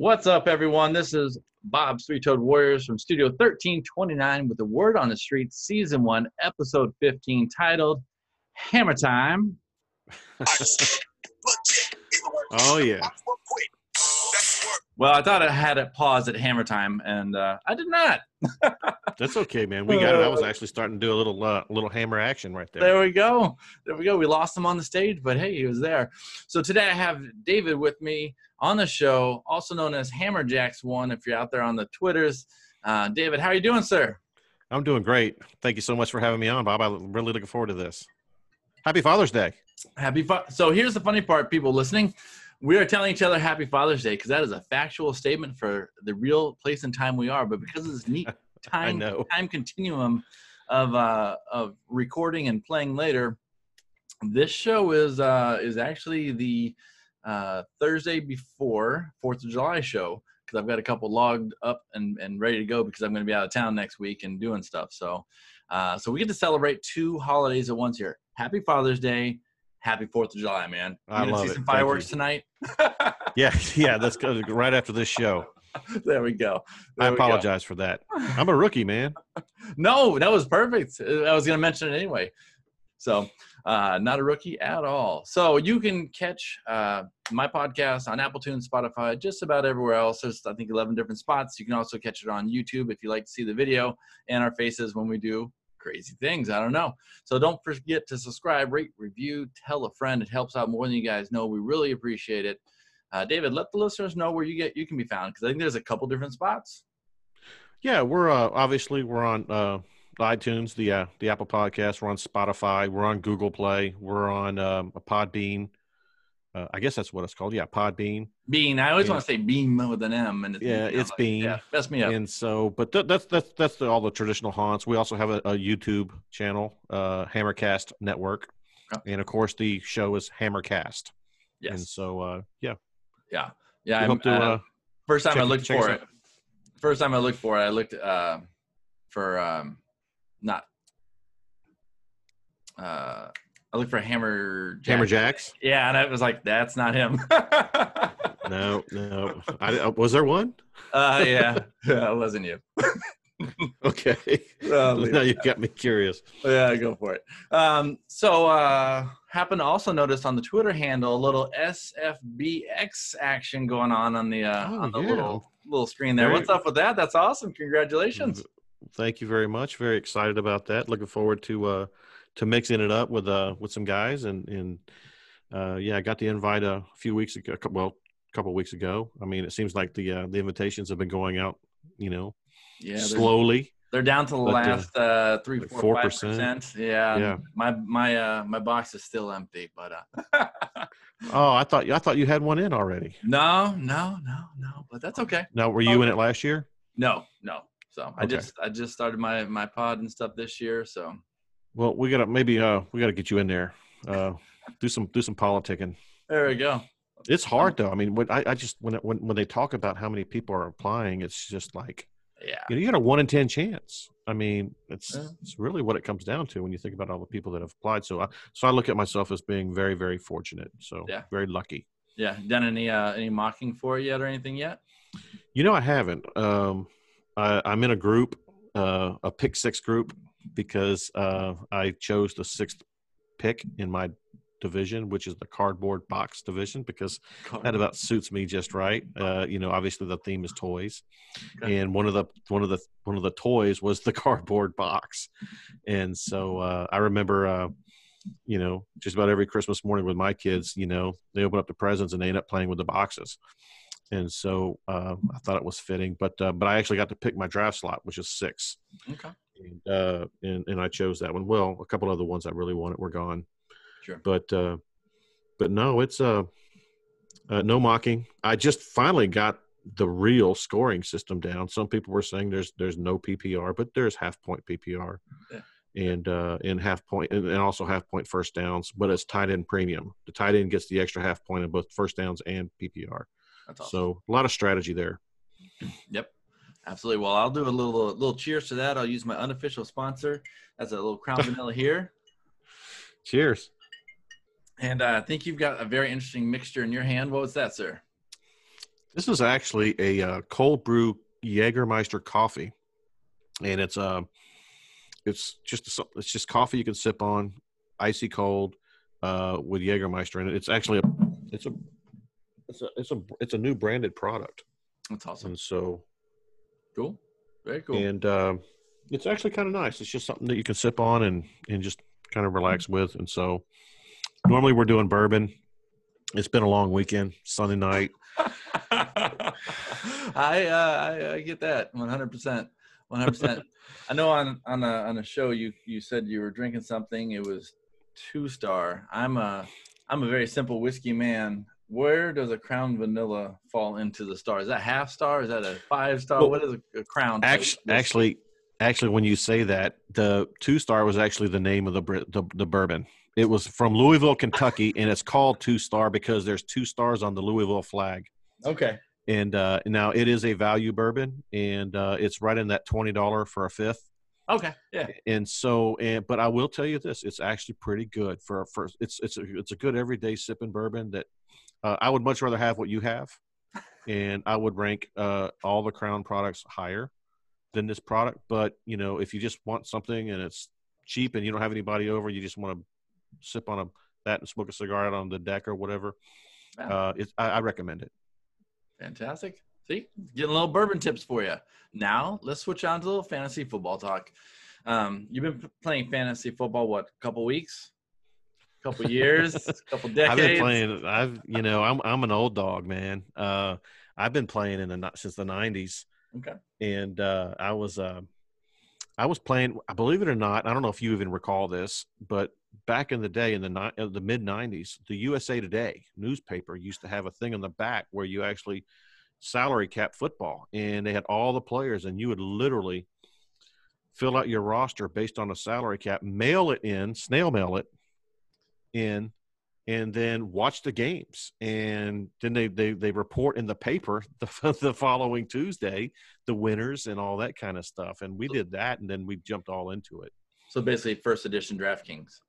What's up, everyone? This is Bob's Three Toed Warriors from Studio 1329 with the Word on the Street, Season 1, Episode 15, titled Hammer Time. Oh yeah. Well, I thought I had it paused at Hammer Time, and uh, I did not. That's okay, man. We got it. I was actually starting to do a little uh, little hammer action right there. There we go. There we go. We lost him on the stage, but hey, he was there. So today I have David with me on the show, also known as Hammerjacks One. If you're out there on the Twitters, uh, David, how are you doing, sir? I'm doing great. Thank you so much for having me on, Bob. I'm really looking forward to this. Happy Father's Day. Happy. Fa- so here's the funny part, people listening. We are telling each other Happy Father's Day because that is a factual statement for the real place and time we are. But because of this neat time time continuum of uh, of recording and playing later, this show is uh, is actually the uh, Thursday before Fourth of July show because I've got a couple logged up and, and ready to go because I'm going to be out of town next week and doing stuff. So uh, so we get to celebrate two holidays at once here. Happy Father's Day. Happy Fourth of July, man. You I gonna love see it. some fireworks tonight. Yeah, yeah. That's right after this show. there we go. I There go. apologize for that. I'm a rookie, man. No, that was perfect. I was going to mention it anyway. So, uh, not a rookie at all. So, you can catch uh, my podcast on Apple Tunes, Spotify, just about everywhere else. There's, I think, 11 different spots. You can also catch it on YouTube if you like to see the video and our faces when we do crazy things. I don't know. So, don't forget to subscribe, rate, review, tell a friend. It helps out more than you guys know. We really appreciate it. Uh, David, let the listeners know where you get you can be found because I think there's a couple different spots. Yeah, we're uh, obviously we're on uh, iTunes, the uh, the Apple Podcast. We're on Spotify. We're on Google Play. We're on um, a Podbean. Uh, I guess that's what it's called. Yeah, Podbean. Bean. Bean. I always want to say Bean with an M, and it's Yeah, know, it's like, Bean. Yeah, mess me up. And so, but th- that's that's that's the, all the traditional haunts. We also have a, a YouTube channel, uh, Hammercast Network, Yep. and of course the show is Hammercast. Yes. And so, uh, yeah, Yeah. Yeah. I'm, hope to. uh, Uh, first time I looked for out. it. First time I looked for it, I looked uh, for um, not. Uh, I looked for a Hammer. Jack. Hammer Jacks. Yeah, and I was like, that's not him. No, no. I, uh, was there one? uh, yeah, yeah, it wasn't you. Okay. Uh, now you got me curious. Yeah, go for it. Um, so uh happened to also notice on the Twitter handle a little SFBX action going on on the uh Oh, on the yeah. little little screen there. Very- What's up with that? That's awesome. Congratulations. Thank you very much. Very excited about that. Looking forward to uh to mixing it up with uh with some guys and and uh yeah, I got the invite a few weeks ago. Well, a couple of weeks ago. I mean, it seems like the uh, the invitations have been going out, you know, Yeah, slowly. they're down to the But, uh, last uh three, like four, five 4%. Yeah. Yeah. My my uh my box is still empty, but uh Oh, I thought I thought you had one in already. no, no, no, no. But that's okay. Now, were you in it last year? No, no. So I Okay. just I just started my my pod and stuff this year. So Well, we gotta maybe uh we gotta get you in there. Uh, do some do some politicking. there we go. It's hard though. I mean, when I, I just when when when they talk about how many people are applying, it's just like Yeah. you know you got a one in ten chance. I mean, it's Yeah. it's really what it comes down to when you think about all the people that have applied. So I so I look at myself as being very very fortunate. So Yeah. very lucky. Yeah, done any uh any mocking for it yet or anything yet? You know, I haven't. Um, I, I'm in a group, uh, a pick six group, because uh, I chose the sixth pick in my division, which is the cardboard box division, because that about suits me just right. Uh, you know, obviously the theme is toys, Okay. and one of the one of the one of the toys was the cardboard box, and so uh, I remember. Uh, you know, just about every Christmas morning with my kids, you know, they open up the presents and they end up playing with the boxes and so uh, I thought it was fitting. But uh, but I actually got to pick my draft slot, which is six, Okay. And uh, and and I chose that one. Well, a couple other ones I really wanted were gone, Sure. but uh, but no, it's uh, uh, no mocking. I just finally got the real scoring system down. Some people were saying there's there's no PPR, but there's half point PPR. Yeah. And uh, and half point and and also half point first downs, but it's tight end premium. The tight end gets the extra half point in both first downs and PPR. That's awesome. So a lot of strategy there. Yep. Absolutely. Well, I'll do a little little cheers to that. I'll use my unofficial sponsor as a little crown vanilla here. Cheers. And uh, I think you've got a very interesting mixture in your hand. What was that, sir? This is actually a uh, cold brew Jägermeister coffee, and it's uh, it's just a, it's just coffee you can sip on, icy cold, uh, with Jägermeister in it. It's actually a it's a it's a it's a it's a new branded product, That's awesome. and so Cool. Very cool. and uh, it's actually kind of nice. It's just something that you can sip on and and just kind of relax with. And so normally we're doing bourbon. It's been a long weekend, Sunday night. I, uh, I I get that 100 percent 100 percent I know on on a on a show you you said you were drinking something it was two star I'm a I'm a very simple whiskey man where does a crown vanilla fall into the star is that half star is that a five star Well, what is a, a crown Actually, actually, actually, when you say that, the two star was actually the name of the the, the bourbon. It was from Louisville, Kentucky, and it's called two star because there's two stars on the Louisville flag. okay And uh, now it is a value bourbon, and uh, it's right in that twenty dollar for a fifth. okay yeah And so, and but I will tell you this: it's actually pretty good for for it's it's a, it's a good everyday sipping bourbon that uh, I would much rather have what you have, and I would rank uh, all the Crown products higher than this product. But you know, if you just want something and it's cheap and you don't have anybody over, you just want to sip on a that and smoke a cigar out on the deck or whatever. Yeah. Uh, it's, I, I recommend it. Fantastic. See, getting a little bourbon tips for you. Now let's switch on to a little fantasy football talk. Um, you've been playing fantasy football what? A couple weeks? Couple years? couple decades? I've been playing. I've you know I'm I'm an old dog, man. Uh, I've been playing in the since the '90s. Okay. and uh, I was uh, I was playing. I believe it or not, I don't know if you even recall this, but back in the day, in the uh, the mid '90s, the USA Today newspaper used to have a thing on the back where you actually salary cap football, and they had all the players, and you would literally fill out your roster based on a salary cap, mail it in, snail mail it in, and then watch the games. And then they they they report in the paper the, the following Tuesday the winners and all that kind of stuff. And we did that, and then we jumped all into it. So basically, first edition DraftKings.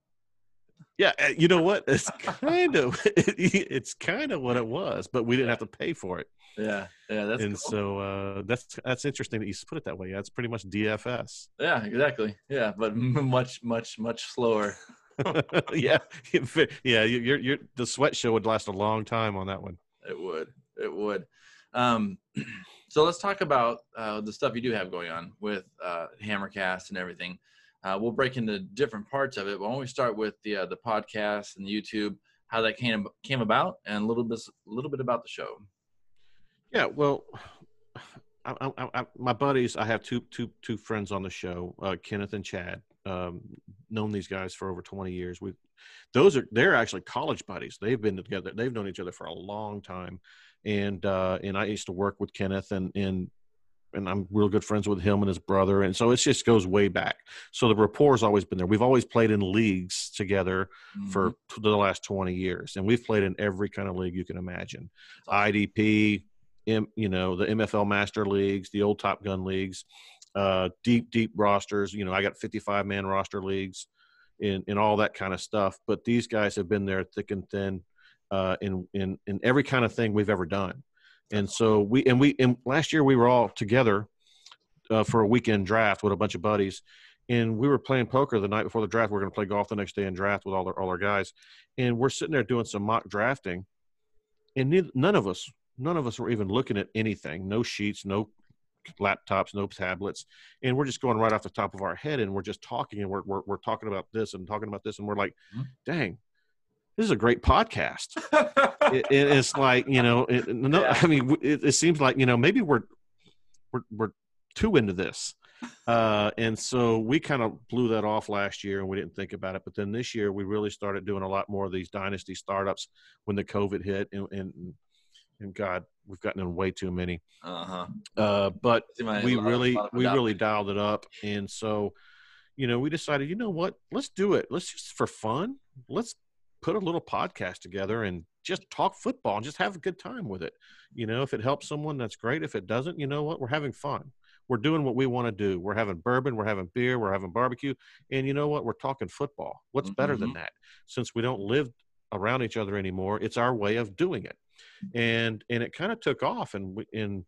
Yeah, uh, you know what? It's kind of it's kind of what it was, but we didn't have to pay for it. Yeah, yeah, that's and cool. so uh, that's that's interesting that you put it that way. Yeah, it's pretty much DFS. yeah, exactly. Yeah, but much, much, much slower. yeah, yeah. you- You're, you're, the sweat show would last a long time on that one. It would. It would. Um, so let's talk about uh, the stuff you do have going on with uh, Hammercast and everything. Uh, we'll break into different parts of it. But why don't we start with the uh, the podcast and the YouTube, how that came came about, and a little bit a little bit about the show. Yeah, well, I, I, I, my buddies, I have two two two friends on the show, uh, Kenneth and Chad. Um, known these guys for over twenty years. We, those are they're actually college buddies. They've been together. They've known each other for a long time, and uh, and I used to work with Kenneth and and and I'm real good friends with him and his brother, and so it just goes way back. So the rapport's always been there. We've always played in leagues together for t- the last 20 years and we've played in every kind of league you can imagine idp M, you know the mfl master leagues the old top gun leagues uh, deep deep rosters you know i got 55 man roster leagues in in all that kind of stuff but these guys have been there thick and thin uh, in in in every kind of thing we've ever done and so we and we and last year we were all together uh, for a weekend draft with a bunch of buddies and we were playing poker the night before the draft. We are going to play golf the next day and draft with all our, all our guys. And we're sitting there doing some mock drafting, and neith- none of us, none of us were even looking at anything. No sheets, no laptops, no tablets, and we're just going right off the top of our head, and we're just talking, and we're we're, we're talking about this and talking about this, and we're like, Mhm. dang. This is a great podcast. It, it- it's like you know, it, no. I mean, it, it seems like you know, maybe we're we're we're too into this, uh, and so we kind of blew that off last year, and we didn't think about it. But then this year, we really started doing a lot more of these dynasty startups when the COVID hit, and and, and God, we've gotten in way too many. uh-huh. Uh, but we a lot of- really we really dialed it up, and so you know, we decided, you know what, let's do it. Let's just for fun, let's put a little podcast together and just talk football and just have a good time with it. You know, if it helps someone, that's great. If it doesn't, you know what, we're having fun. We're doing what we want to do. We're having bourbon, we're having beer, we're having barbecue, and you know what, we're talking football. What's better than that? Since we don't live around each other anymore, it's our way of doing it. And and it kind of took off and we, and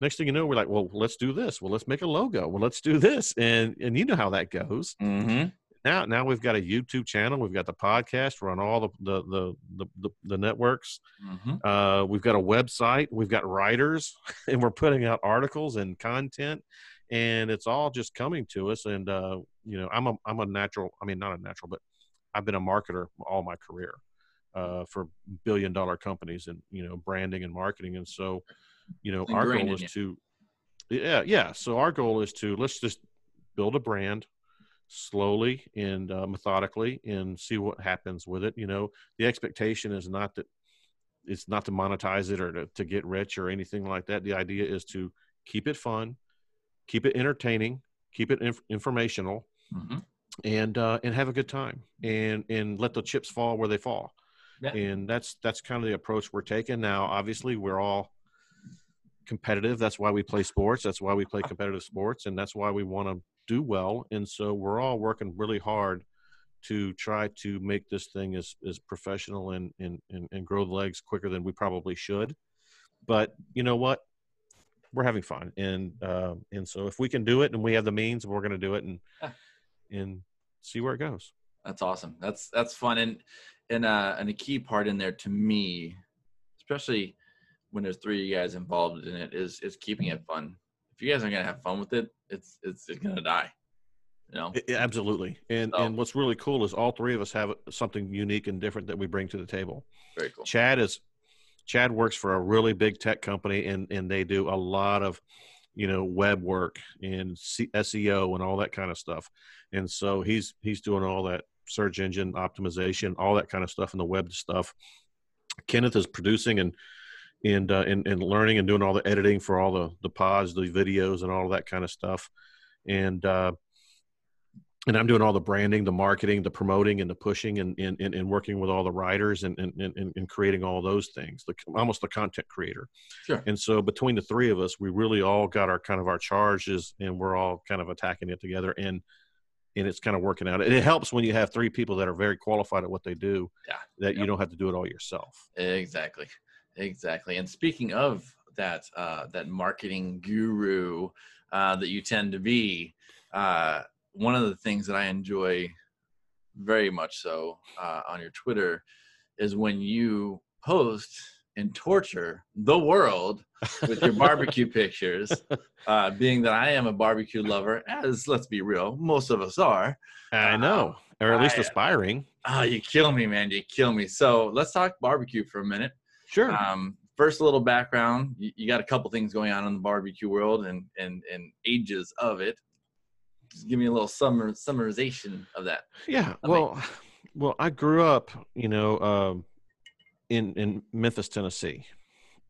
next thing you know we're like well let's do this. Well let's make a logo. Well let's do this. And and you know how that goes. Mm-hmm. now now we've got a youtube channel. We've got the podcast. We're on all the the the the, the, the networks. Mm-hmm. uh, we've got a website. We've got writers and we're putting out articles and content and it's all just coming to us. And uh, you know i'm a i'm a natural i mean not a natural but i've been a marketer all my career uh, for billion dollar companies and you know branding and marketing and so you know our goal is to yeah yeah so our goal is to let's just build a brand slowly and uh, methodically and see what happens with it you know? The expectation is not that it's not to monetize it or to, to get rich or anything like that. The idea is to keep it fun keep it entertaining keep it inf- informational Mm-hmm. and uh, and have a good time and and let the chips fall where they fall Yeah. and that's that's kind of the approach we're taking. Now obviously we're all competitive. That's why we play sports. That's why we play competitive sports and that's why we want to do well. And so we're all working really hard to try to make this thing as, as professional and, and, and, and grow the legs quicker than we probably should. But you know what? We're having fun. And uh, and so if we can do it and we have the means we're going to do it and and see where it goes. That's awesome. That's that's fun. And and uh and a key part in there to me, especially when there's three of you guys involved in it, is is keeping it fun. If you guys aren't gonna have fun with it, it's it's, it's gonna die. You know. I- I- absolutely and So- and what's really cool is all three of us have something unique and different that we bring to the table Very cool. Chad is Chad works for a really big tech company and and they do a lot of you know web work and C- SEO and all that kind of stuff. And so he's he's doing all that search engine optimization, all that kind of stuff and the web stuff. Kenneth is producing and and uh, and, and learning and doing all the editing for all the the pods, the videos, and all that kind of stuff. And uh, and I'm doing all the branding, the marketing, the promoting, and the pushing, and and, and, and working with all the writers and and, and and creating all those things. The almost the content creator. Sure. And so between the three of us, we really all got our kind of our charges, and we're all kind of attacking it together, and and it's kind of working out. And it helps when you have three people that are very qualified at what they do. Yeah. That you don't have to do it all yourself. Exactly. Exactly. And speaking of that, uh, that marketing guru uh, that you tend to be, uh, one of the things that I enjoy very much so uh, on your Twitter is when you post and torture the world with your barbecue pictures. Uh, being that I am a barbecue lover, as let's be real, most of us are. I Uh, know, or at least I- aspiring. Ah, you kill me, man. You kill me. So let's talk barbecue for a minute. Sure. Um, first, a little background. You, you got a couple things going on in the barbecue world and and and ages of it. Just give me a little summer summarization of that. Yeah. I mean- Well, well, I grew up, you know, um, in in Memphis, Tennessee,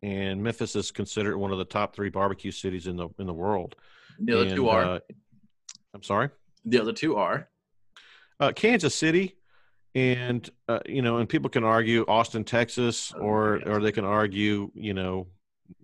and Memphis is considered one of the top three barbecue cities in the in the world. The other two are. uh, I'm sorry, the other two are. uh, Kansas City, and uh, you know, and people can argue Austin, Texas, Oh, or or they can argue, you know,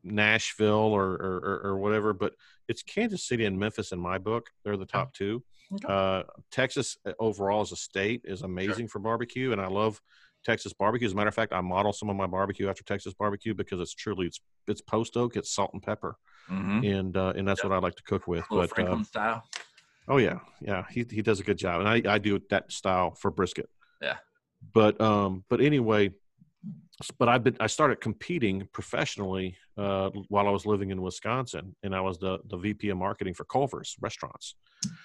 Nashville or or, or or whatever. But it's Kansas City and Memphis in my book. They're the top two. Okay. Uh, Texas uh, overall as a state is amazing for barbecue, and I love Texas barbecue. As a matter of fact, I model some of my barbecue after Texas barbecue because it's truly it's it's post oak, it's salt and pepper, Mm-hmm. and uh, and that's what I like to cook with. But Franklin uh, style. oh yeah, yeah, he he does a good job, and I I do that style for brisket. Yeah. But um, but anyway, but I've been I started competing professionally uh, while I was living in Wisconsin, and I was the the VP of marketing for Culver's restaurants.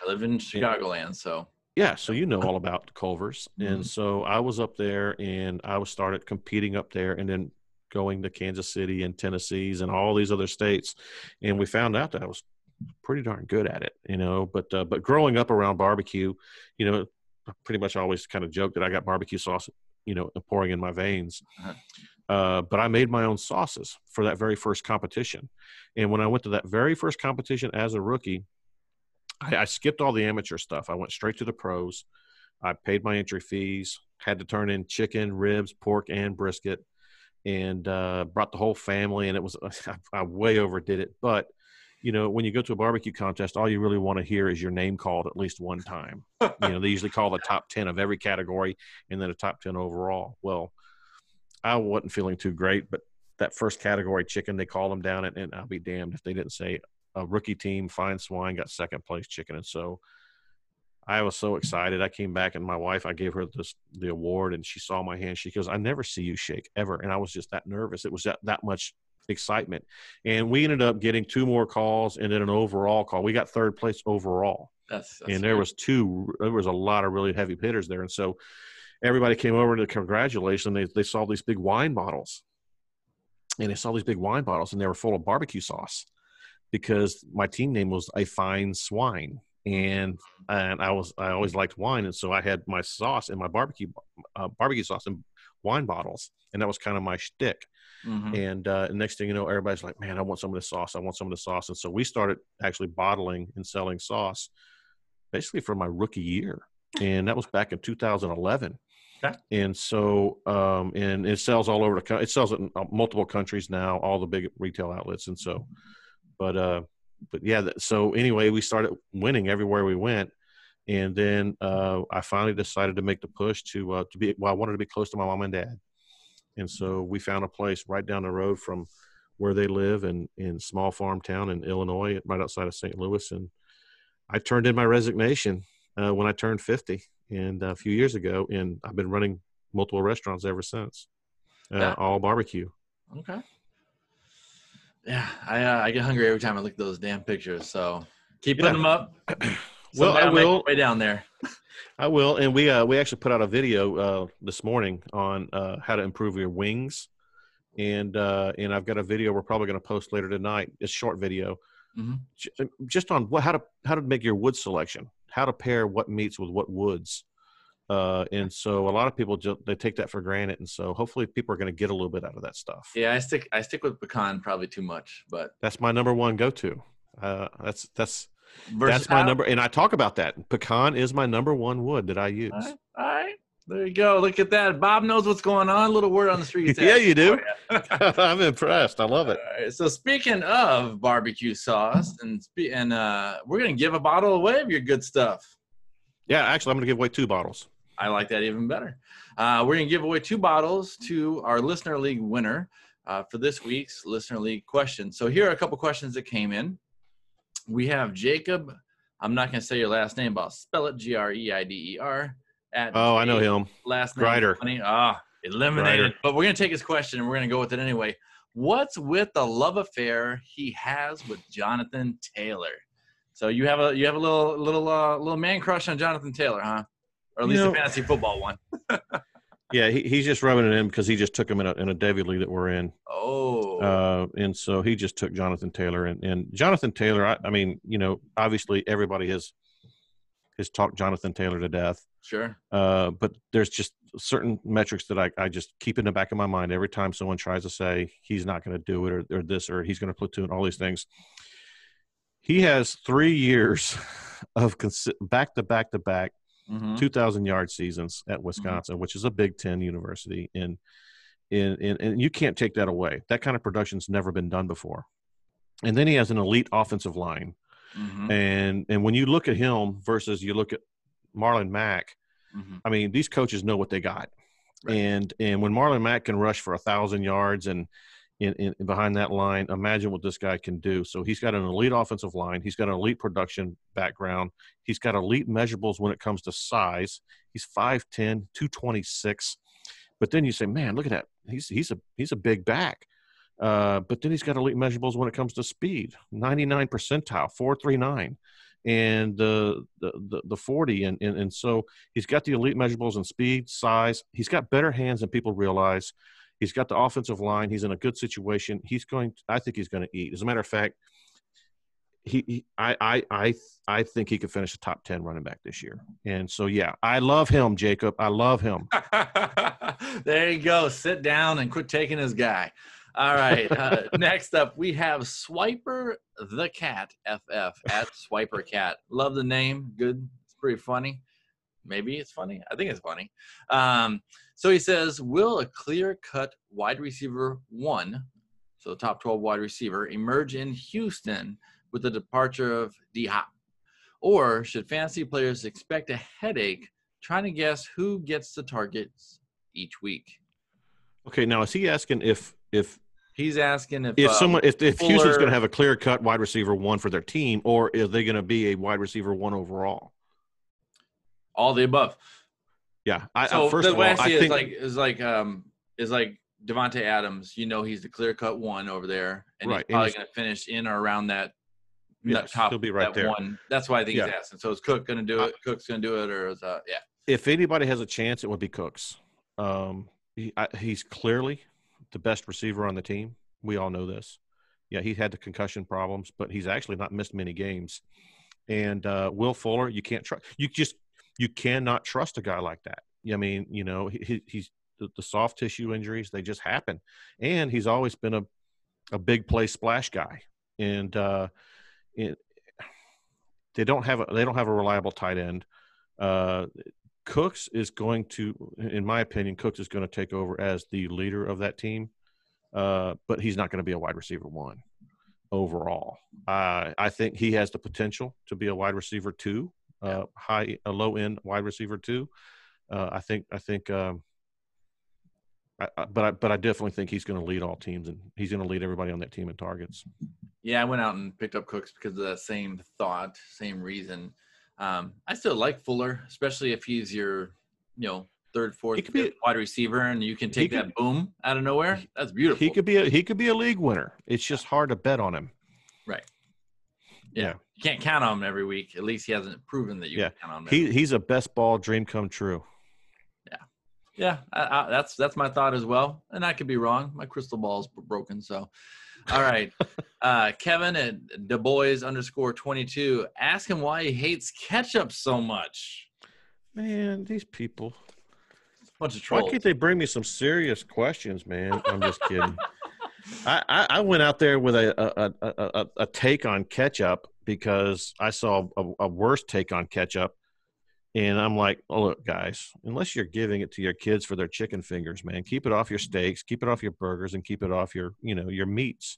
I live in Chicagoland, so Yeah, so you know all about Culver's, Mhm. and so I was up there, and I was started competing up there, and then going to Kansas City and Tennessee's and all these other states, and we found out that I was pretty darn good at it, you know. But uh, but growing up around barbecue, you know, I pretty much always kind of joke that I got barbecue sauce, you know, pouring in my veins. Uh-huh. Uh, but I made my own sauces for that very first competition, and when I went to that very first competition as a rookie, I, I skipped all the amateur stuff. I went straight to the pros. I paid my entry fees, had to turn in chicken, ribs, pork, and brisket, and uh, brought the whole family. And it was I way overdid it, but you know when you go to a barbecue contest, all you really want to hear is your name called at least one time. you know they usually call the top ten of every category, and then a top ten overall. Well, I wasn't feeling too great, but that first category chicken, they called them down, and, and I'll be damned if they didn't say a rookie team, Fine Swine, got second place chicken. And so I was so excited. I came back and my wife, I gave her this the award, and she saw my hand. She goes, "I never see you shake ever," and I was just that nervous. It was that that much excitement, and we ended up getting two more calls and then an overall call. We got third place overall. That's, that's and there good. was two. There was a lot of really heavy hitters there, and so everybody came over to congratulate. And they they saw these big wine bottles, and they saw these big wine bottles, and they were full of barbecue sauce because my team name was a fine swine and and I was I always liked wine, and so I had my sauce and my barbecue uh, barbecue sauce and wine bottles, and that was kind of my shtick. Mhm. And uh, next thing you know, everybody's like, "Man, I want some of this sauce. I want some of the sauce." And so we started actually bottling and selling sauce, basically for my rookie year, and that was back in 2011. Okay. And so, um, and it sells all over the. co- It sells in uh, multiple countries now, all the big retail outlets, and so, but uh, but yeah. So anyway, we started winning everywhere we went, and then uh, I finally decided to make the push to uh, to be. Well, I wanted to be close to my mom and dad, and so we found a place right down the road from where they live in in small farm town in Illinois, right outside of St. Louis, and I turned in my resignation uh, when I turned fifty, and a few years ago, and I've been running multiple restaurants ever since, uh, Yeah. all barbecue. Okay. Yeah, I uh, I get hungry every time I look at those damn pictures. So keep Yeah. putting them up. Well, I I'll make my will. way down there. I will, and we uh, we actually put out a video uh, this morning on uh, how to improve your wings, and uh, and I've got a video we're probably going to post later tonight. It's a short video, Mhm. J- just on what how to how to make your wood selection, how to pair what meats with what woods, uh, and so a lot of people just they take that for granted, and so hopefully people are going to get a little bit out of that stuff. Yeah, I stick I stick with pecan probably too much, but That's my number one go to. Uh, that's that's that's my number, and I talk about that. Pecan is my number one wood that I use. All right, all right. There you go. Look at that. Bob knows what's going on. little word on the street. Yeah, you do. Yeah. I'm impressed. I love it. All right, so speaking of barbecue sauce, and spe- and uh, we're gonna give a bottle away of your good stuff. Yeah, actually, I'm going to give away two bottles. I like that even better. Uh, we're gonna give away two bottles to our listener league winner uh, for this week's listener league question. So here are a couple questions that came in. We have Jacob. I'm not gonna say your last name, but I'll spell it G R E I D E R. At Oh, I know him. last name Grider. funny. Ah, eliminated. Grider. But we're gonna take his question and we're gonna go with it anyway. What's with the love affair he has with Jonathan Taylor? So you have a you have a little little uh, little man crush on Jonathan Taylor, huh? Or at You least know- a fantasy football one. Yeah, he, he's just rubbing it in because he just took him in a, in a Devy league that we're in. Oh, Uh, and so he just took Jonathan Taylor. And, and Jonathan Taylor, I, I mean, you know, obviously everybody has has talked Jonathan Taylor to death. sure. Uh, but there's just certain metrics that I, I just keep in the back of my mind every time someone tries to say he's not going to do it or, or this or he's going to platoon all these things. He has three years of consi- back to back to back Mhm. 2,000 yard seasons at Wisconsin, which is a Big Ten university, and and and and you can't take that away. That kind of production's never been done before. And then he has an elite offensive line, Mhm. and and when you look at him versus you look at Marlon Mack, Mhm. I mean these coaches know what they got, Right. and and when Marlon Mack can rush for a thousand yards and in, in behind that line, imagine what this guy can do. So he's got an elite offensive line. He's got an elite production background. He's got elite measurables when it comes to size. He's 5'10", 226. But then you say, man, look at that. He's he's a he's a big back. Uh, but then he's got elite measurables when it comes to speed. 99 percentile, 439. And the, the the the 40 and, and and so he's got the elite measurables in speed, size. He's got better hands than people realize. He's got the offensive line. He's in a good situation. He's going. I think he's going to eat. As a matter of fact, he, he I, I I I think he could finish a top ten running back this year. And so yeah, I love him, Jacob. I love him. there you go. Sit down and quit taking his guy. All right. Uh, next up, we have Swiper the Cat FF at Swiper Cat. Love the name. Good. It's pretty funny. Maybe it's funny. I think it's funny. Um, so he says, Will a clear cut wide receiver one, so the top 12 wide receiver, emerge in Houston with the departure of D Hop? Or should fantasy players expect a headache trying to guess who gets the targets each week? Okay, now is he asking if if He's asking if if um, someone if if Houston's going to have a clear cut wide receiver one for their team, or is they going to be a wide receiver one overall? all the above. Yeah, I, So I, first the of all, I I see is think like is like um is like Davante Adams. You know he's the clear cut one over there, and Right, he's and probably he's- going to finish in or around that. That top he'll be right that there. One. That's why I think Yeah. he's asking. So is Cook going to do I- it? Cook's going to do it, or is uh yeah? if anybody has a chance, it would be Cooks. Um, he, I, he's clearly the best receiver on the team. We all know this. Yeah, he had the concussion problems, but he's actually not missed many games. And uh, Will Fuller, you can't trust. You just you cannot trust a guy like that. I mean, you know, he, he- he's the, the soft tissue injuries; they just happen. And he's always been a a big play splash guy. And uh, it, they don't have a they don't have a reliable tight end. Uh, Cooks is going to, in my opinion, Cooks is going to take over as the leader of that team, uh, but he's not going to be a wide receiver one overall. Uh, I think he has the potential to be a wide receiver two, uh, high, a low end wide receiver too. Uh, I think, I think, um, I, I, but I, but I definitely think he's going to lead all teams, and he's going to lead everybody on that team in targets. Yeah, I went out and picked up Cooks because of that same thought, same reason. Um, I still like Fuller, especially if he's your, you know, third, fourth, be- fifth wide receiver, and you can take could- that boom out of nowhere. That's beautiful. He could be a he could be a league winner. It's just hard to bet on him. Yeah. Yeah. you can't count on him every week. At least he hasn't proven that you Yeah. can count on him. He he's a best ball dream come true. Yeah, I, I, that's that's my thought as well, and I could be wrong. My crystal ball's broken. So, all right, uh, Kevin at Du Bois underscore twenty two. Ask him why he hates ketchup so much. Man, these people. Bunch of Why can't they bring me some serious questions, man? I'm just kidding. I, I, went out there with a a, a, a a take on ketchup because I saw a, a worse take on ketchup, and I'm like, oh, look, guys, unless you're giving it to your kids for their chicken fingers, man, keep it off your steaks, keep it off your burgers, and keep it off your you know your meats.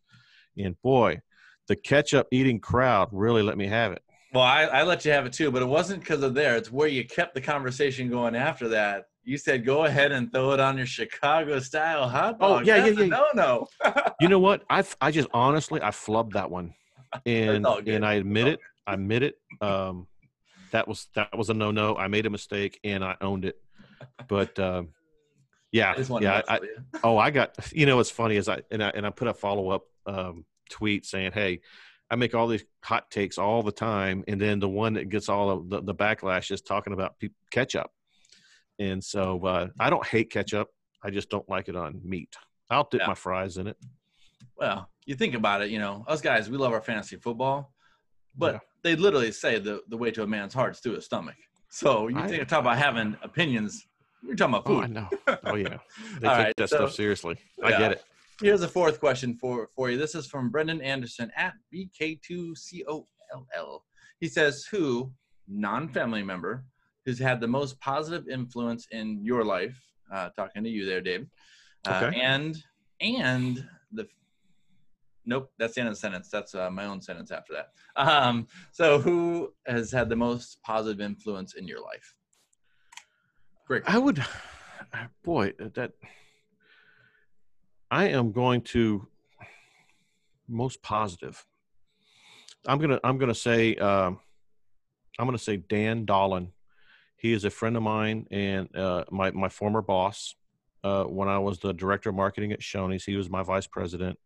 And boy, the ketchup eating crowd really let me have it. Well, I, I let you have it too, but it wasn't because of there. It's where you kept the conversation going after that. You said, "Go ahead and throw it on your Chicago style hot dog. Oh, dog." yeah, That's yeah, yeah. No, no. You know what? I I just honestly I flubbed that one, and and I admit it. I admit it. Um, that was that was a no no. I made a mistake and I owned it. But um, yeah, I yeah. I, you. oh, I got. You know what's funny is I and I and I put a follow up um, tweet saying, "Hey, I make all these hot takes all the time, and then the one that gets all of the, the backlash is talking about pe- ketchup." And so uh, I don't hate ketchup. I just don't like it on meat. I'll dip Yeah. my fries in it. Well, you think about it, you know, us guys, we love our fantasy football, but Yeah. they literally say the, the way to a man's heart is through his stomach. So you I- think talk about having opinions, You're talking about Oh, I know. Oh yeah, they take right, that so- stuff seriously. I yeah. get it. Here's a fourth question for, for you. This is from Brendan Anderson at BK2COLL. He says, Who, non family member, who's had the most positive influence in your life? Uh, talking to you there, Dave. Uh, Okay. And, and the, nope, that's the end of the sentence. That's uh, my own sentence after that. Um, so, who has had the most positive influence in your life? Great. I would, boy, that I am going to most positive. I'm gonna I'm gonna say um, I'm gonna say Dan Dolan. He is a friend of mine and uh, my my former boss. Uh, when I was the director of marketing at Shoney's, he was my vice president.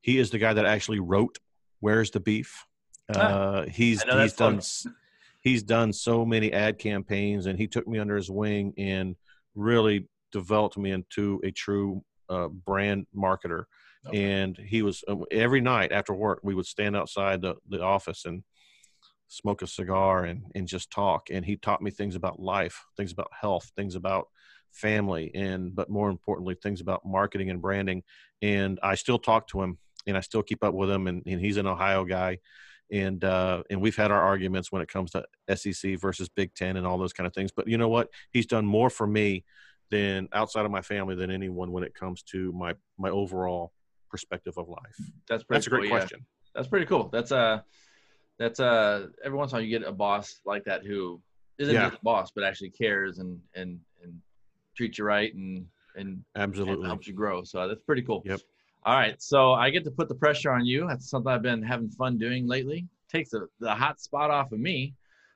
He is the guy that actually wrote "Where's the Beef." Ah, Uh, he's he's done he's done so many ad campaigns, and he took me under his wing and really developed me into a true uh, brand marketer. Okay. And he was uh, every night after work, we would stand outside the, the office and smoke a cigar and, and just talk. And he taught me things about life, things about health, things about family, and but more importantly, things about marketing and branding. And I still talk to him and I still keep up with him. And, and he's an Ohio guy. And uh, and we've had our arguments when it comes to SEC versus Big Ten and all those kind of things. But you know what? He's done more for me than outside of my family than anyone when it comes to my my overall perspective of life. That's pretty That's a great cool, yeah. question. That's pretty cool. That's uh that's uh every once in a while you get a boss like that who isn't Yeah. just a boss but actually cares and and and treats you right and and Absolutely. helps you grow. So that's pretty cool. Yep. All right. So I get to put the pressure on you. That's something I've been having fun doing lately. Takes the, the hot spot off of me.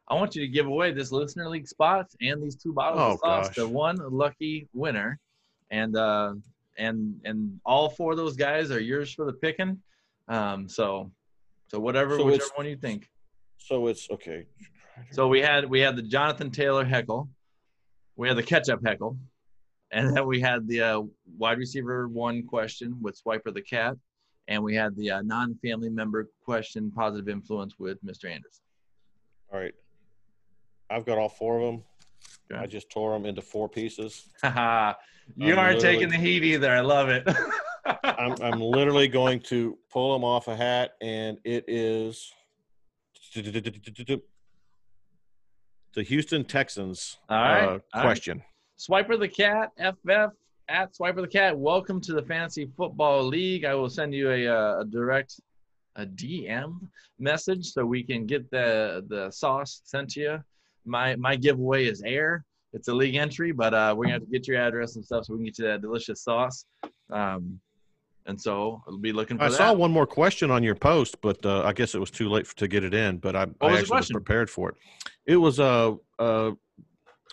I want you to give away this listener league spot and these two bottles Oh, of sauce gosh. to one lucky winner. And uh and and all four of those guys are yours for the picking. Um so so whatever So whichever one you think. So it's okay. So we had we had the Jonathan Taylor heckle, we had the ketchup heckle, and then we had the uh, wide receiver one question with Swiper the cat, and we had the uh, non-family member question positive influence with Mr. Anderson. All right. I've got all four of them. Okay. I just tore them into four pieces. You I'm aren't taking the heat either. I love it. I'm, I'm literally going to pull them off a hat, and it is the Houston Texans All right, uh, all right. question. Swiper the cat, FF at Swiper the cat. Welcome to the Fantasy Football League. I will send you a, uh, a direct, a DM message so we can get the the sauce sent to you. My my giveaway is air. It's a league entry, but uh, we're gonna have to get your address and stuff so we can get you that delicious sauce. Um, and so I'll be looking for I that. saw one more question on your post, but uh, I guess it was too late to get it in. But I, I actually was prepared for it. It was uh, uh,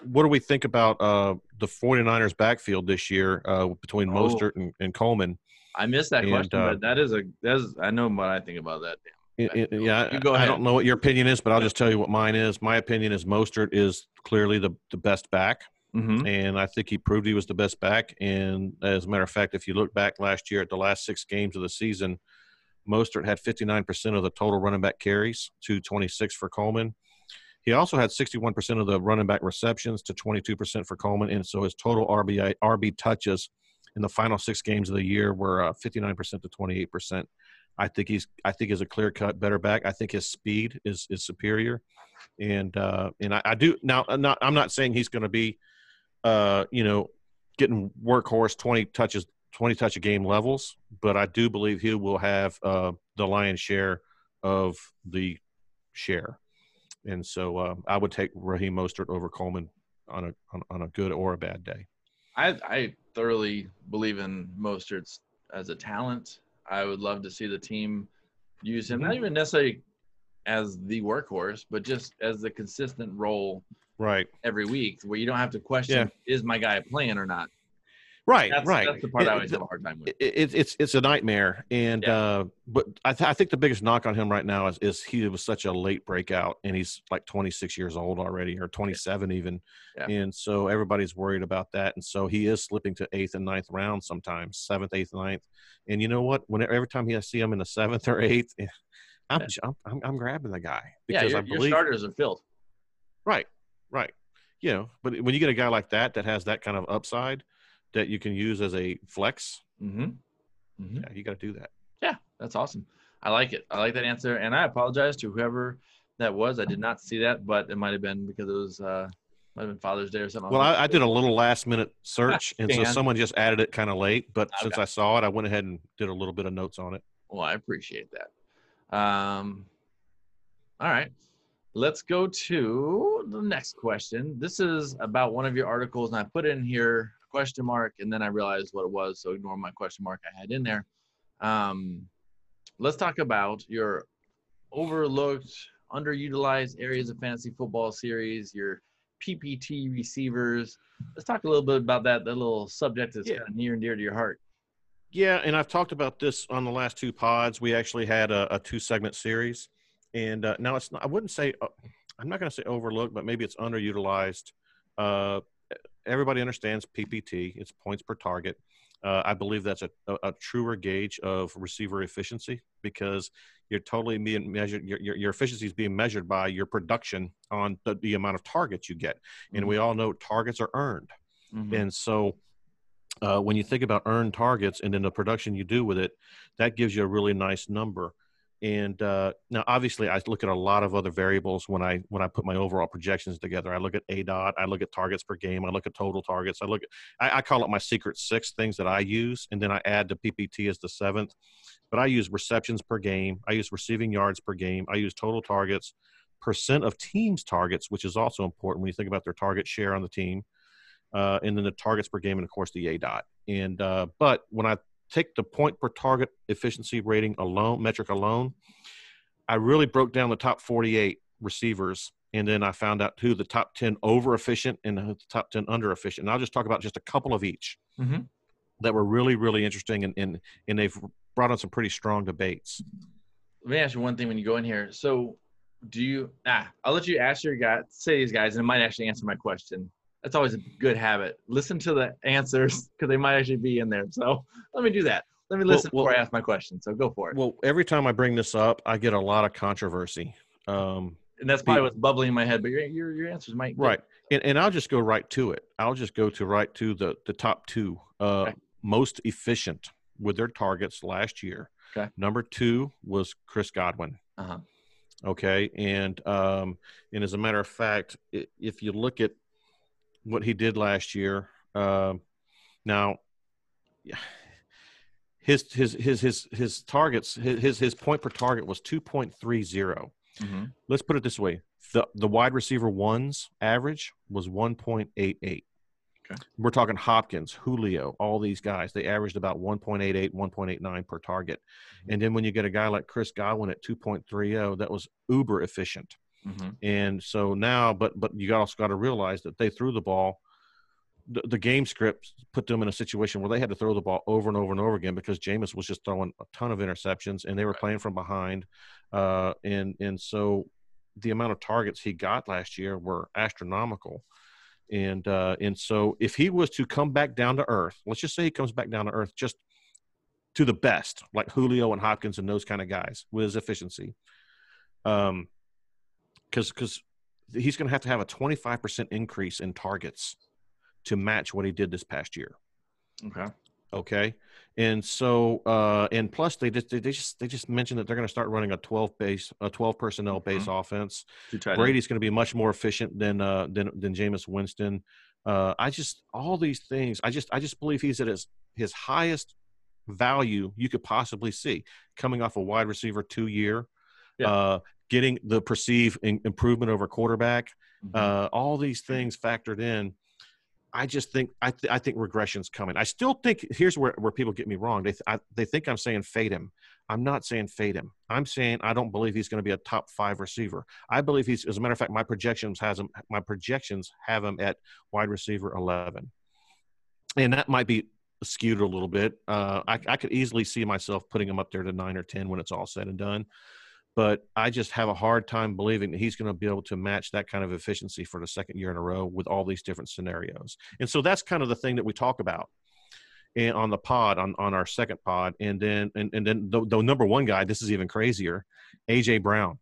what do we think about uh, the 49ers backfield this year uh, between Oh. Mostert and, and Coleman? I missed that and, question, uh, but that is a that's I know what I think about that. I- I- yeah, You go I don't know what your opinion is, but I'll just tell you what mine is. My opinion is Mostert is clearly the, the best back. Mm-hmm. and I think he proved he was the best back. And as a matter of fact, if you look back last year at the last six games of the season, Mostert had 59% of the total running back carries to 26 for Coleman. He also had 61% of the running back receptions to 22% for Coleman, and so his total RBI RB touches in the final six games of the year were uh, 59% to 28%. I think he's I think he's a clear cut better back. I think his speed is is superior, and uh, and I, I do now. I'm not I'm not saying he's going to be uh, you know, getting workhorse 20 touches, 20 touch a game levels, but I do believe he will have uh, the lion's share of the share. And so uh, I would take Raheem Mostert over Coleman on a on, on a good or a bad day. I I thoroughly believe in Mostert's as a talent. I would love to see the team use him, not Mhm. even necessarily as the workhorse, but just as the consistent role Right. every week, where you don't have to question is my guy playing or not. Right. That's, right. that's the part I always have a hard time with. it, it, it's it's a nightmare, and Yeah. uh, but I, th- I think the biggest knock on him right now is, is he was such a late breakout, and he's like 26 years old already, or 27 even, Yeah. and so everybody's worried about that, and so he is slipping to eighth and ninth round sometimes, seventh, eighth, ninth, and you know what? Whenever every time I see him in the seventh or eighth, I'm Yeah. I'm, I'm, I'm grabbing the guy Yeah, because your, I your believe starters are filled. right, right, you know, but when you get a guy like that that has that kind of upside that you can use as a flex, Mm-hmm. Mm-hmm. yeah, you got to do that. Yeah, that's awesome. I like it. I like that answer, and I apologize to whoever that was. I did not see that, but it might have been because it was uh, might have been Father's Day or something. Well, I, I did a little last minute search, and so someone just added it kind of late. But since I saw it, I went ahead and did a little bit of notes on it. Well, I appreciate that. Um, all right. Let's go to the next question. This is about one of your articles, and I put in here a question mark, and then I realized what it was. So ignore my question mark I had in there. Um, let's talk about your overlooked, underutilized areas of fantasy football series, your PPT receivers. Let's talk a little bit about that. That little subject that's Yeah. kind of near and dear to your heart. Yeah, and I've talked about this on the last two pods. We actually had a, a two segment series, and uh, now it's not. I wouldn't say uh, I'm not going to say overlooked, but maybe it's underutilized. Uh, everybody understands PPT; it's points per target. Uh, I believe that's a, a, a truer gauge of receiver efficiency because you're totally being measured. Your, your, your efficiency is being measured by your production on the, the amount of targets you get, and we all know targets are earned. Mhm. And so uh, when you think about earned targets and then the production you do with it, that gives you a really nice number. And uh, now, obviously, I look at a lot of other variables when I when I put my overall projections together. I look at aDOT, I look at targets per game, I look at total targets. I look at I, I call it my secret six things that I use, and then I add the PPT as the seventh. But I use receptions per game, I use receiving yards per game, I use total targets, percent of teams targets, which is also important when you think about their target share on the team. uh, and then the targets per game, and of course the aDOT. And uh, but when I take the point per target efficiency rating alone, metric alone, I really broke down the top 48 receivers, and then I found out who the top 10 over efficient and the top 10 under efficient. And I'll just talk about just a couple of each Mm-hmm. that were really, really interesting, and and and they've brought on some pretty strong debates. Let me ask you one thing when you go in here. So, do you? Ah, I'll let you ask your guy, say these guys, and it might actually answer my question. That's always a good habit. Listen to the answers because they might actually be in there. So let me do that. Let me listen well- before I ask my question. So go for it. Well, every time I bring this up, I get a lot of controversy. Um, and that's probably what's bubbling in my head. But your your, your answers might right, and and I'll just go right to it. I'll just go to right to the the top two uh, Okay. most efficient with their targets last year. Okay. Number two was Chris Godwin. Uh-huh. Okay, and um, and as a matter of fact, if you look at what he did last year, um, now his his his his his targets his his, his point per target was two point three zero. hmm Let's put it this way: the the wide receiver ones average was one point eight eight. Okay. We're talking Hopkins, Julio, all these guys. They averaged about 1.88, 1.89 per target. And then when you get a guy like Chris Godwin at 2.30, that was uber efficient. Hmm And so now, but but you also got to realize that they threw the ball. The, the game script put them in a situation where they had to throw the ball over and over and over again because Jameis was just throwing a ton of interceptions and they were Right. playing from behind. Uh, and and so the amount of targets he got last year were astronomical. And uh, and so if he was to come back down to earth, let's just say he comes back down to earth just to the best, like Julio and Hopkins and those kind of guys with his efficiency. Um, because because he's going to have to have a 25% increase in targets to match what he did this past year Okay. okay and so uh and plus they just they just they just mentioned that they're going to start running a 12 base a 12 personnel base offense tight ends. brady's going to be much more efficient than uh than than Jameis winston uh i just all these things i just i just believe he's at his his highest value you could possibly see coming off a wide receiver two year Yeah. uh getting the perceived in, improvement over quarterback Mhm. uh, all these things factored in. I just think I, th- I think regression's coming. I still think here's where, where people get me wrong. They th- I, they think I'm saying fade him. I'm not saying fade him. I'm saying I don't believe he's going to be a top five receiver. I believe he's as a matter of fact my projections has him my projections have him at wide receiver 11, and that might be skewed a little bit. Uh, I, I could easily see myself putting him up there to nine or ten when it's all said and done but I just have a hard time believing that he's going to be able to match that kind of efficiency for the second year in a row with all these different scenarios. And so that's kind of the thing that we talk about and on the pod on, on our second pod. And then and, and then the, the number one guy, this is even crazier, AJ Brown.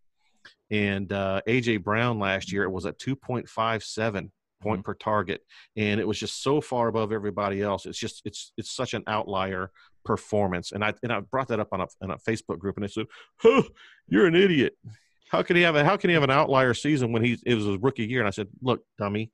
And uh, AJ Brown last year it was at 2.57 point per target and it was just so far above everybody else it's just it's it's such an outlier performance. And i and i brought that up on a, on a facebook group and they said huh, you're an idiot. How can he have a how can he have an outlier season when he it was his rookie year? And i said look dummy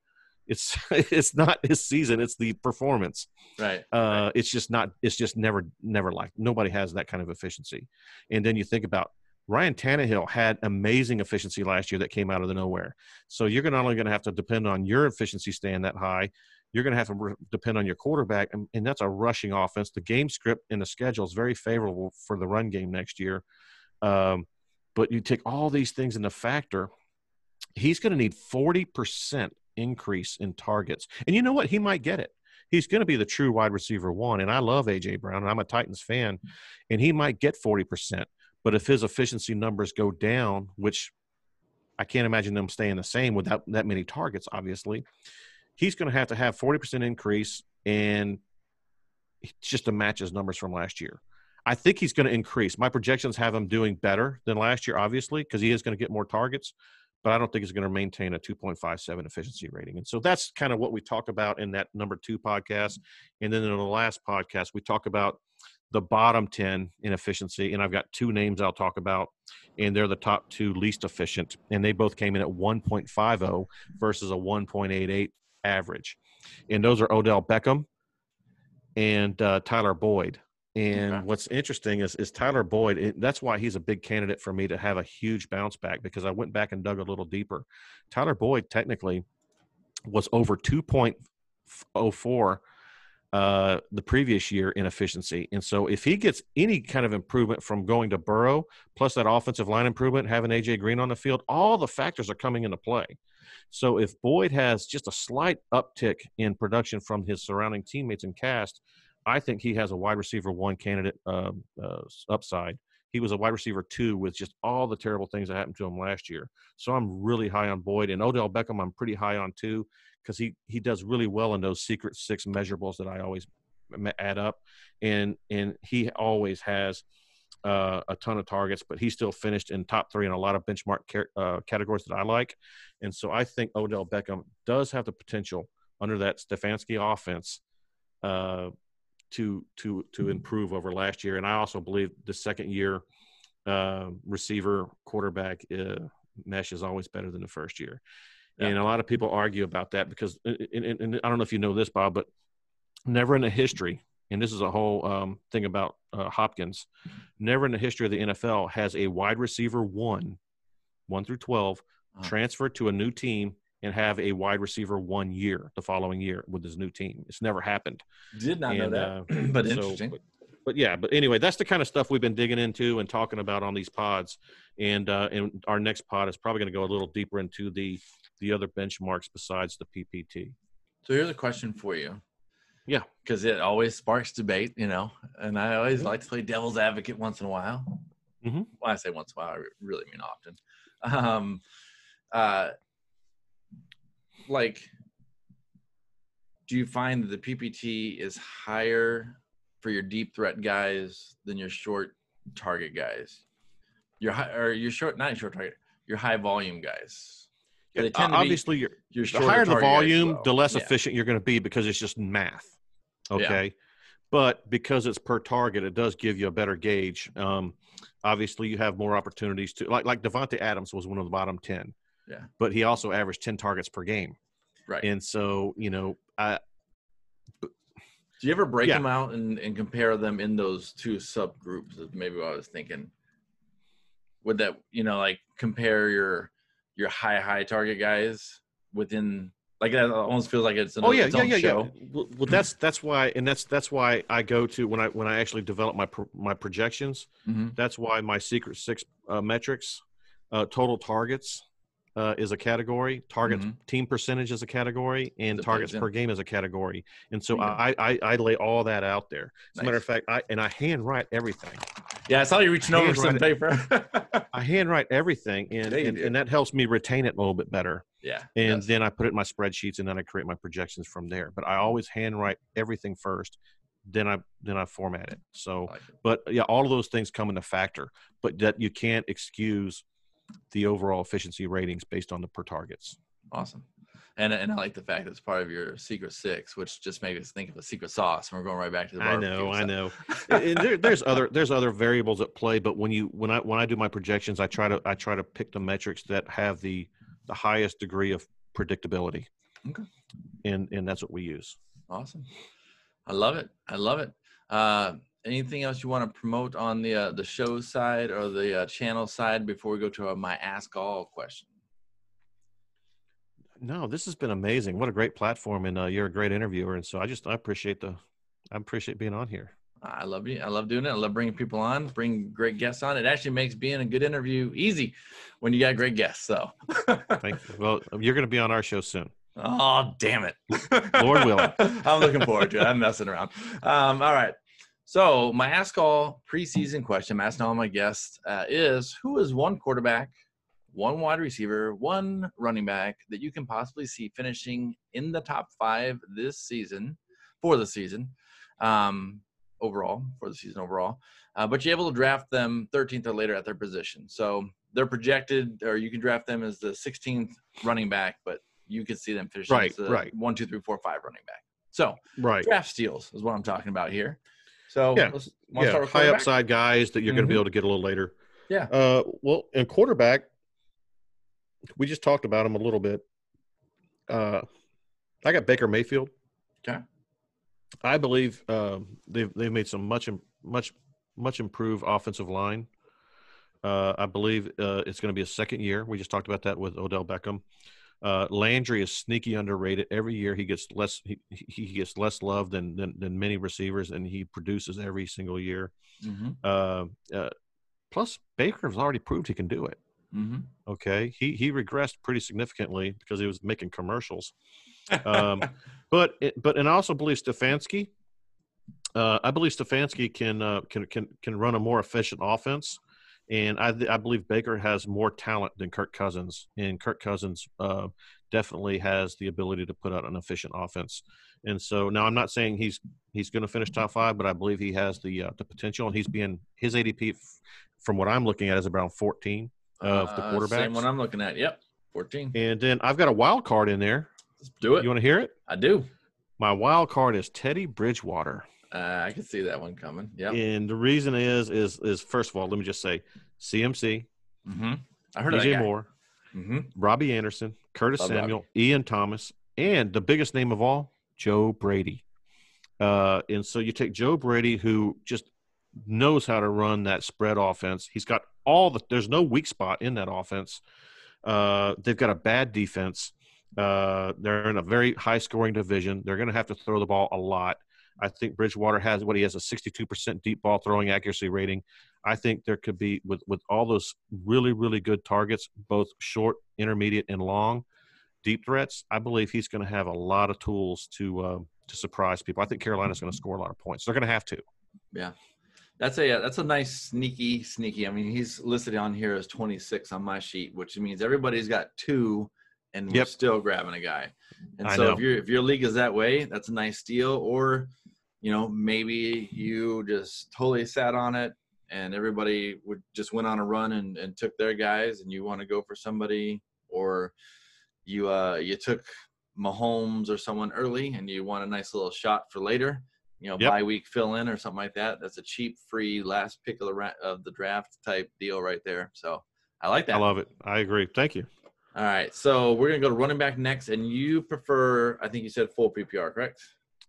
it's it's not his season it's the performance. Right. uh it's just not it's just never never like nobody has that kind of efficiency. And then you think about Ryan Tannehill had amazing efficiency last year that came out of the nowhere. So you're not only going to have to depend on your efficiency staying that high, you're going to have to re- depend on your quarterback, and, and that's a rushing offense. The game script and the schedule is very favorable for the run game next year. Um, but you take all these things into factor, he's going to need 40% increase in targets. And you know what? He might get it. He's going to be the true wide receiver one. And I love A.J. Brown, and I'm a Titans fan, and he might get 40%. But if his efficiency numbers go down, which I can't imagine them staying the same without that many targets, obviously, he's going to have to have 40% increase and just to match his numbers from last year. I think he's going to increase. My projections have him doing better than last year, obviously, because he is going to get more targets, but I don't think he's going to maintain a 2.57 efficiency rating. And so that's kind of what we talk about in that number two podcast. And then in the last podcast, we talk about the bottom 10 in efficiency. And I've got two names I'll talk about, and they're the top two least efficient. And they both came in at 1.50 versus a 1.88 average. And those are Odell Beckham and uh, Tyler Boyd. And Okay. what's interesting is, is Tyler Boyd. It, that's why he's a big candidate for me to have a huge bounce back because I went back and dug a little deeper. Tyler Boyd technically was over 2.04 uh, the previous year in efficiency. And so if he gets any kind of improvement from going to Burrow, plus that offensive line improvement, having AJ Green on the field, all the factors are coming into play. So if Boyd has just a slight uptick in production from his surrounding teammates and cast, I think he has a wide receiver one candidate uh, uh, upside. He was a wide receiver two with just all the terrible things that happened to him last year. So I'm really high on Boyd and Odell Beckham. I'm pretty high on too because he he does really well in those secret six measurables that I always add up, and and he always has uh, a ton of targets, but he still finished in top three in a lot of benchmark uh, categories that I like, and so I think Odell Beckham does have the potential under that Stefanski offense. Uh, to to to improve over last year, and I also believe the second year uh, receiver quarterback uh, mesh is always better than the first year. Yeah. And a lot of people argue about that because, and, and, and, I don't know if you know this, Bob, but never in the history, and this is a whole um, thing about uh, Hopkins, never in the history of the NFL has a wide receiver one, one through 12, uh-huh. transfer to a new team and have a wide receiver one year the following year with his new team. It's never happened. Did not and, know that, uh, but so, interesting. But, but, yeah, but anyway, that's the kind of stuff we've been digging into and talking about on these pods. And uh, and our next pod is probably going to go a little deeper into the the other benchmarks besides the PPT. So here's a question for you. Yeah, because it always sparks debate, you know, and I always mm-hmm. like to play devil's advocate once in a while. Mm-hmm. When I say once in a while, I really mean often. Um, uh, like, do you find that the PPT is higher for your deep threat guys than your short target guys? Your high, or your short, not your short target, your high volume guys. Uh, obviously, you're, you're the higher the volume, the less yeah. efficient you're going to be because it's just math. Okay. Yeah. But because it's per target, it does give you a better gauge. Um, obviously, you have more opportunities to like like Davante Adams was one of the bottom ten. Yeah. But he also averaged ten targets per game. Right. And so you know, I. Do you ever break yeah. them out and, and compare them in those two subgroups? Is maybe what I was thinking. Would that you know like compare your your high high target guys within like that almost feels like it's an, oh yeah yeah yeah show. yeah well, well, that's that's why and that's that's why i go to when i when i actually develop my my projections mm-hmm. that's why my secret six uh, metrics uh, total targets uh, is a category targets mm-hmm. team percentage is a category and targets per game is a category and so I, I i lay all that out there as nice. a matter of fact i and i handwrite everything yeah, I saw you reaching over some paper. I handwrite everything, and, and, and, that helps me retain it a little bit better. Yeah. And yes. then I put it in my spreadsheets, and then I create my projections from there. But I always handwrite everything first, then I then I format it. So, like it. but yeah, all of those things come into factor. But that you can't excuse the overall efficiency ratings based on the per targets. Awesome and and I like the fact that it's part of your secret six, which just made us think of a secret sauce. And we're going right back to the. I know, so. I know. and there, there's other there's other variables at play, but when you when I when I do my projections, I try to I try to pick the metrics that have the the highest degree of predictability. Okay. And and that's what we use. Awesome. I love it. I love it. Uh, anything else you want to promote on the uh, the show side or the uh, channel side before we go to uh, my ask all question? No, this has been amazing. What a great platform, and uh, you're a great interviewer. And so I just I appreciate the I appreciate being on here. I love you. I love doing it. I love bringing people on, bring great guests on. It actually makes being a good interview easy when you got great guests. So, thank you. Well, you're going to be on our show soon. Oh, damn it. Lord willing. I'm looking forward to it. I'm messing around. Um, all right. So, my Ask All preseason question, I'm asking all my guests, uh, is who is one quarterback one wide receiver, one running back that you can possibly see finishing in the top five this season for the season um, overall, for the season overall. Uh, but you're able to draft them 13th or later at their position. So they're projected, or you can draft them as the 16th running back, but you could see them finishing right, as the right. one, two, three, four, five running back. So right. draft steals is what I'm talking about here. So yeah, yeah. high upside guys that you're mm-hmm. going to be able to get a little later. Yeah. Uh, well, in quarterback, we just talked about him a little bit. Uh, I got Baker Mayfield. Okay. I believe uh, they've they've made some much much much improved offensive line. Uh, I believe uh, it's going to be a second year. We just talked about that with Odell Beckham. Uh, Landry is sneaky underrated. Every year he gets less he, he gets less love than, than than many receivers, and he produces every single year. Mm-hmm. Uh, uh, plus, Baker has already proved he can do it. Mm-hmm. Okay, he he regressed pretty significantly because he was making commercials. Um, but it, but and I also believe Stefanski. Uh, I believe Stefanski can uh, can can can run a more efficient offense, and I I believe Baker has more talent than Kirk Cousins, and Kirk Cousins uh, definitely has the ability to put out an efficient offense. And so now I'm not saying he's he's going to finish top five, but I believe he has the uh, the potential, and he's being his ADP from what I'm looking at is around 14 of the Uh, quarterbacks. Same one I'm looking at. Yep, 14. and then I've got a wild card in there. Let's do it. You want to hear it? I do. My wild card is Teddy Bridgewater. Uh, I can see that one coming. Yep. And the reason is is is first of all, let me just say CMC, Mm-hmm. I heard DJ. Moore, Mm-hmm. Robbie Anderson, Curtis Love Samuel, Ian Thomas, and the biggest name of all, Joe Brady. Uh, and so you take Joe Brady, who just knows how to run that spread offense. He's got all the there's no weak spot in that offense. Uh, they've got a bad defense. Uh, they're in a very high scoring division. They're going to have to throw the ball a lot. I think Bridgewater has what he has a 62% deep ball throwing accuracy rating. I think there could be with with all those really really good targets, both short, intermediate, and long, deep threats. I believe he's going to have a lot of tools to uh, to surprise people. I think Carolina's going to score a lot of points. They're going to have to. That's a that's a nice sneaky sneaky. I mean, he's listed on here as 26 on my sheet, which means everybody's got two, and we're still grabbing a guy. And I so know. if your if your league is that way, that's a nice deal. Or, you know, maybe you just totally sat on it, and everybody would just went on a run and, and took their guys, and you want to go for somebody, or you uh you took Mahomes or someone early, and you want a nice little shot for later you know, Yep. bye week fill in or something like that. That's a cheap, free last pick of the of the draft type deal right there. So I like that. I love it. I agree. Thank you. All right, so we're gonna go to running back next, and you prefer, I think you said full PPR, correct?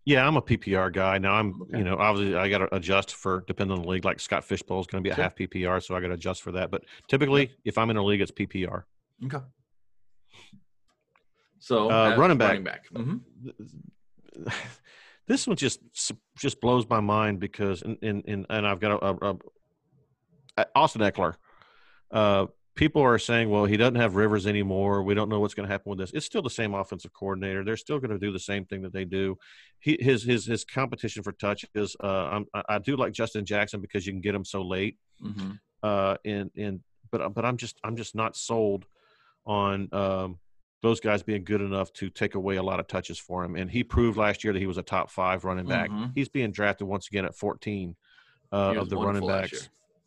Yeah, I'm a PPR guy now. I'm, Okay. you know, obviously I got to adjust for depending on the league. Like Scott Fish Bowl is going to be a Sure. half PPR, so I got to adjust for that. But typically, if I'm in a league, it's PPR. Okay. So Uh, running back. running back. hmm this one just just blows my mind because and and and, I've got a, a, a Austin Ekeler. Uh, people are saying, well, he doesn't have Rivers anymore. We don't know what's going to happen with this. It's still the same offensive coordinator. They're still going to do the same thing that they do. He his his his competition for touches. Uh, I'm, I I do like Justin Jackson because you can get him so late. hmm Uh, and and but but I'm just I'm just not sold on um, those guys being good enough to take away a lot of touches for him. And he proved last year that he was a top five running back. Mhm. He's being drafted once again at 14 uh, of the running backs. year.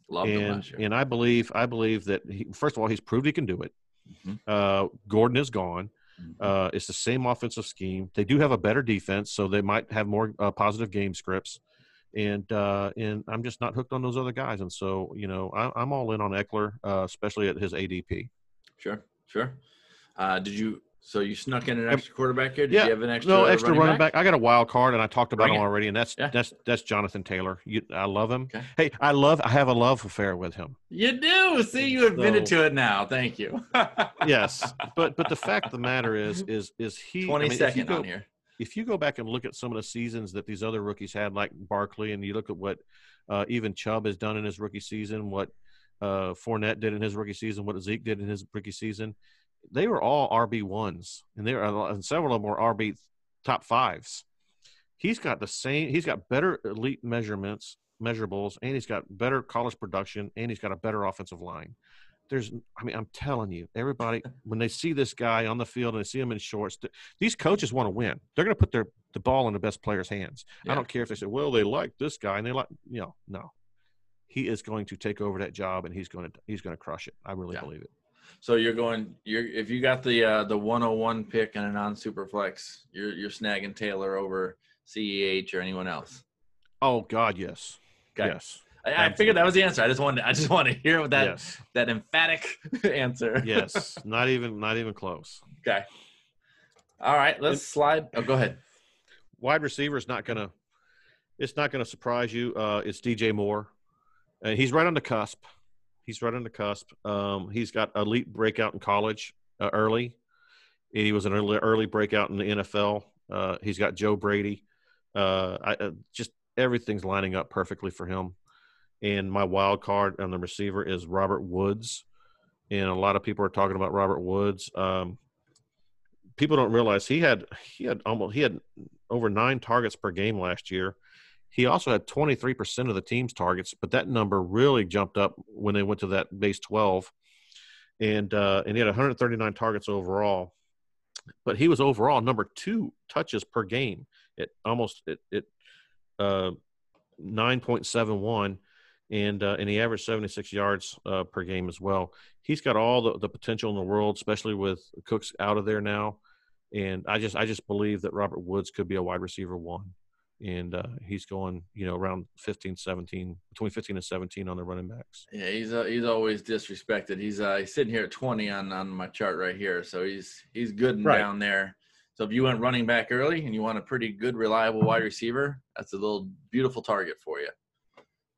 Loved him And and I believe I believe that he, first of all he's proved he can do it. Mhm. Uh, Gordon is gone. Mhm. Uh, it's the same offensive scheme. They do have a better defense, so they might have more uh, positive game scripts. And uh, and I'm just not hooked on those other guys. And so you know I, I'm all in on Ekeler, uh, especially at his ADP. Sure, sure. Uh, did you? So you snuck in an extra quarterback here? Did Yeah, you have an extra? No extra running, running back? I got a wild card, and I talked about Bring him it. already, and that's Yeah. that's that's Jonathan Taylor. You, I love him. Okay. Hey, I love I have a love affair with him. You do. See, you admitted So- to it now. Thank you. Yes, but but the fact of the matter is is is he I mean, second go- on here. if you go back and look at some of the seasons that these other rookies had, like Barkley, and you look at what uh, even Chubb has done in his rookie season, what uh, Fournette did in his rookie season, what Zeke did in his rookie season, they were all RB ones, and they were and several of them were RB top fives. He's got the same. He's got better elite measurements, measurables, and he's got better college production, and he's got a better offensive line. There's, I mean, I'm telling you, everybody when they see this guy on the field and they see him in shorts, th- these coaches want to win. They're going to put their the ball in the best player's hands. Yeah. I don't care if they say, "Well, they like this guy," and they like, you know, no. He is going to take over that job, and he's going to he's going to crush it. I really Yeah. believe it. So you're going. You're if you got the uh, the 101 pick and a non super flex, you're you're snagging Taylor over CEH or anyone else. Oh God, yes, Okay. yes, I, I figured that was the answer. I just wanted. I just want to hear that yes, that emphatic answer. yes. Not even not even close. Okay. All right. Let's slide. Oh, go ahead. Wide receiver is not going to. It's not going to surprise you. Uh, it's DJ Moore, and he's right on the cusp. He's right on the cusp. Um, he's got elite breakout in college uh, early, He was an early early breakout in the NFL. Uh, he's got Joe Brady. Uh, I, uh, just everything's lining up perfectly for him. And my wild card on the receiver is Robert Woods. And a lot of people are talking about Robert Woods. Um, people don't realize he had he had almost he had over nine targets per game last year. He also had 23% of the team's targets, but that number really jumped up when they went to that base 12. And uh, and he had 139 targets overall. But he was overall number two touches per game. It almost it it uh, 9.71 and uh, and he averaged 76 yards uh, per game as well. He's got all the, the potential in the world, especially with Cooks out of there now. And I just I just believe that Robert Woods could be a wide receiver one, and uh, he's going you know around 15, 17, between 15 and 17 on the running backs. Yeah, he's uh, he's always disrespected. He's uh, he's sitting here at 20 on on my chart right here, so he's he's good and Right. down there. So if you went running back early and you want a pretty good, reliable wide receiver, that's a little beautiful target for you.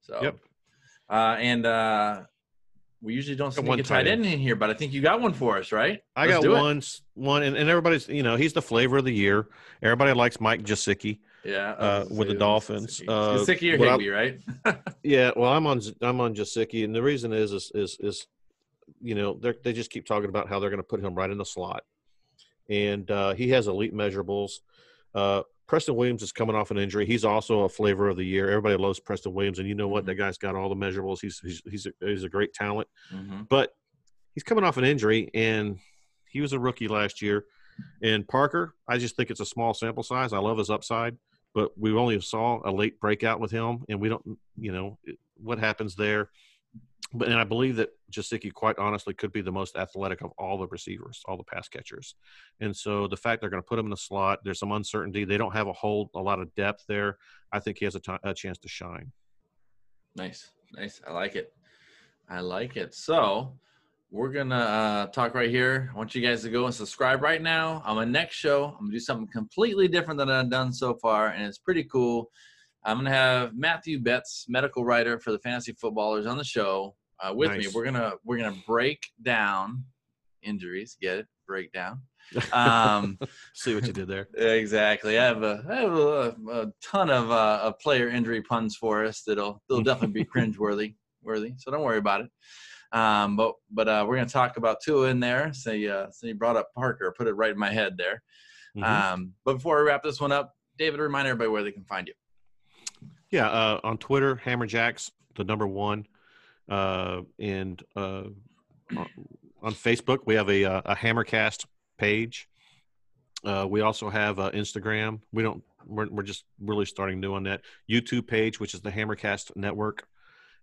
So, Yep. uh, and uh, we usually don't sneak one a tight end in here, but I think you got one for us, right? I Let's got it. one, one, and, and everybody's you know he's the flavor of the year. Everybody likes Mike Gesicki. Yeah, uh, with the Dolphins. Uh, or Higby, right? Yeah, well, I'm on I'm on Gesicki, and the reason is is is, is you know they they just keep talking about how they're going to put him right in the slot, and uh, he has elite measurables. Uh, Preston Williams is coming off an injury. He's also a flavor of the year. Everybody loves Preston Williams, and you know what? That guy's got all the measurables. He's he's he's a, he's a great talent, hmm but he's coming off an injury, and he was a rookie last year. And Parker, I just think it's a small sample size. I love his upside, but we only saw a late breakout with him, and we don't, you know, what happens there. But and I believe that Gesicki, quite honestly, could be the most athletic of all the receivers, all the pass catchers. And so the fact they're going to put him in the slot, there's some uncertainty. They don't have a whole a lot of depth there. I think he has a ti- a chance to shine. Nice, nice. I like it. I like it. So we're gonna uh, talk right here. I want you guys to go and subscribe right now. On my next show, I'm gonna do something completely different than I've done so far, and it's pretty cool. I'm gonna have Matthew Betts, medical writer for the fantasy footballers, on the show uh, with me. We're gonna we're gonna break down injuries. Get it? Break down. Um, See what you did there. Exactly. I have a, I have a, a ton of, uh, of player injury puns for us that'll they'll definitely be cringeworthy worthy. So don't worry about it. Um, but but uh, we're gonna talk about two in there. So you, uh, so you brought up Parker, put it right in my head there. Mhm. Um, but before we wrap this one up, David, remind everybody where they can find you. Yeah, uh, on Twitter, Hammerjacks, the number one, uh, and uh, on- on Facebook we have a, uh, a Hammercast page. Uh, we also have uh, Instagram. We don't. We're, we're just really starting new on that YouTube page, which is the Hammercast Network,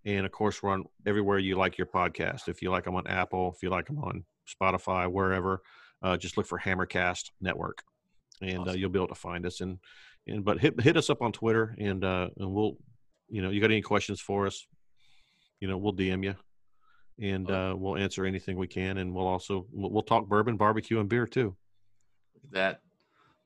and of course we're on everywhere you like your podcast. If you like them on Apple, if you like them on Spotify, wherever, uh, just look for Hammercast Network, and uh, you'll be able to find us. And and but hit hit us up on Twitter, and uh, and we'll, you know, you got any questions for us, you know, we'll DM you, and uh, we'll answer anything we can, and we'll also we'll, we'll talk bourbon, barbecue, and beer too. That.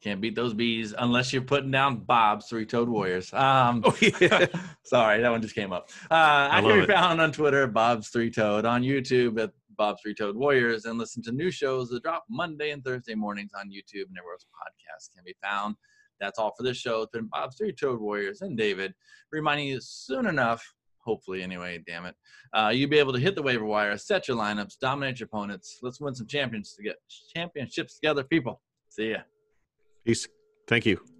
Can't beat those bees unless you're putting down Bob's Three Toed Warriors. Um, Oh yeah, Sorry, that one just came up. Uh, I, can be found on Twitter, Bob's Three Toed, on YouTube at Bob's Three Toed Warriors, and listen to new shows that drop Monday and Thursday mornings on YouTube and everywhere else podcasts can be found. That's all for this show. It's been Bob's Three Toed Warriors and David, reminding you soon enough, hopefully anyway, damn it, uh, you'll be able to hit the waiver wire, set your lineups, dominate your opponents. Let's win some champions to get championships together, people. See ya. Peace. Thank you.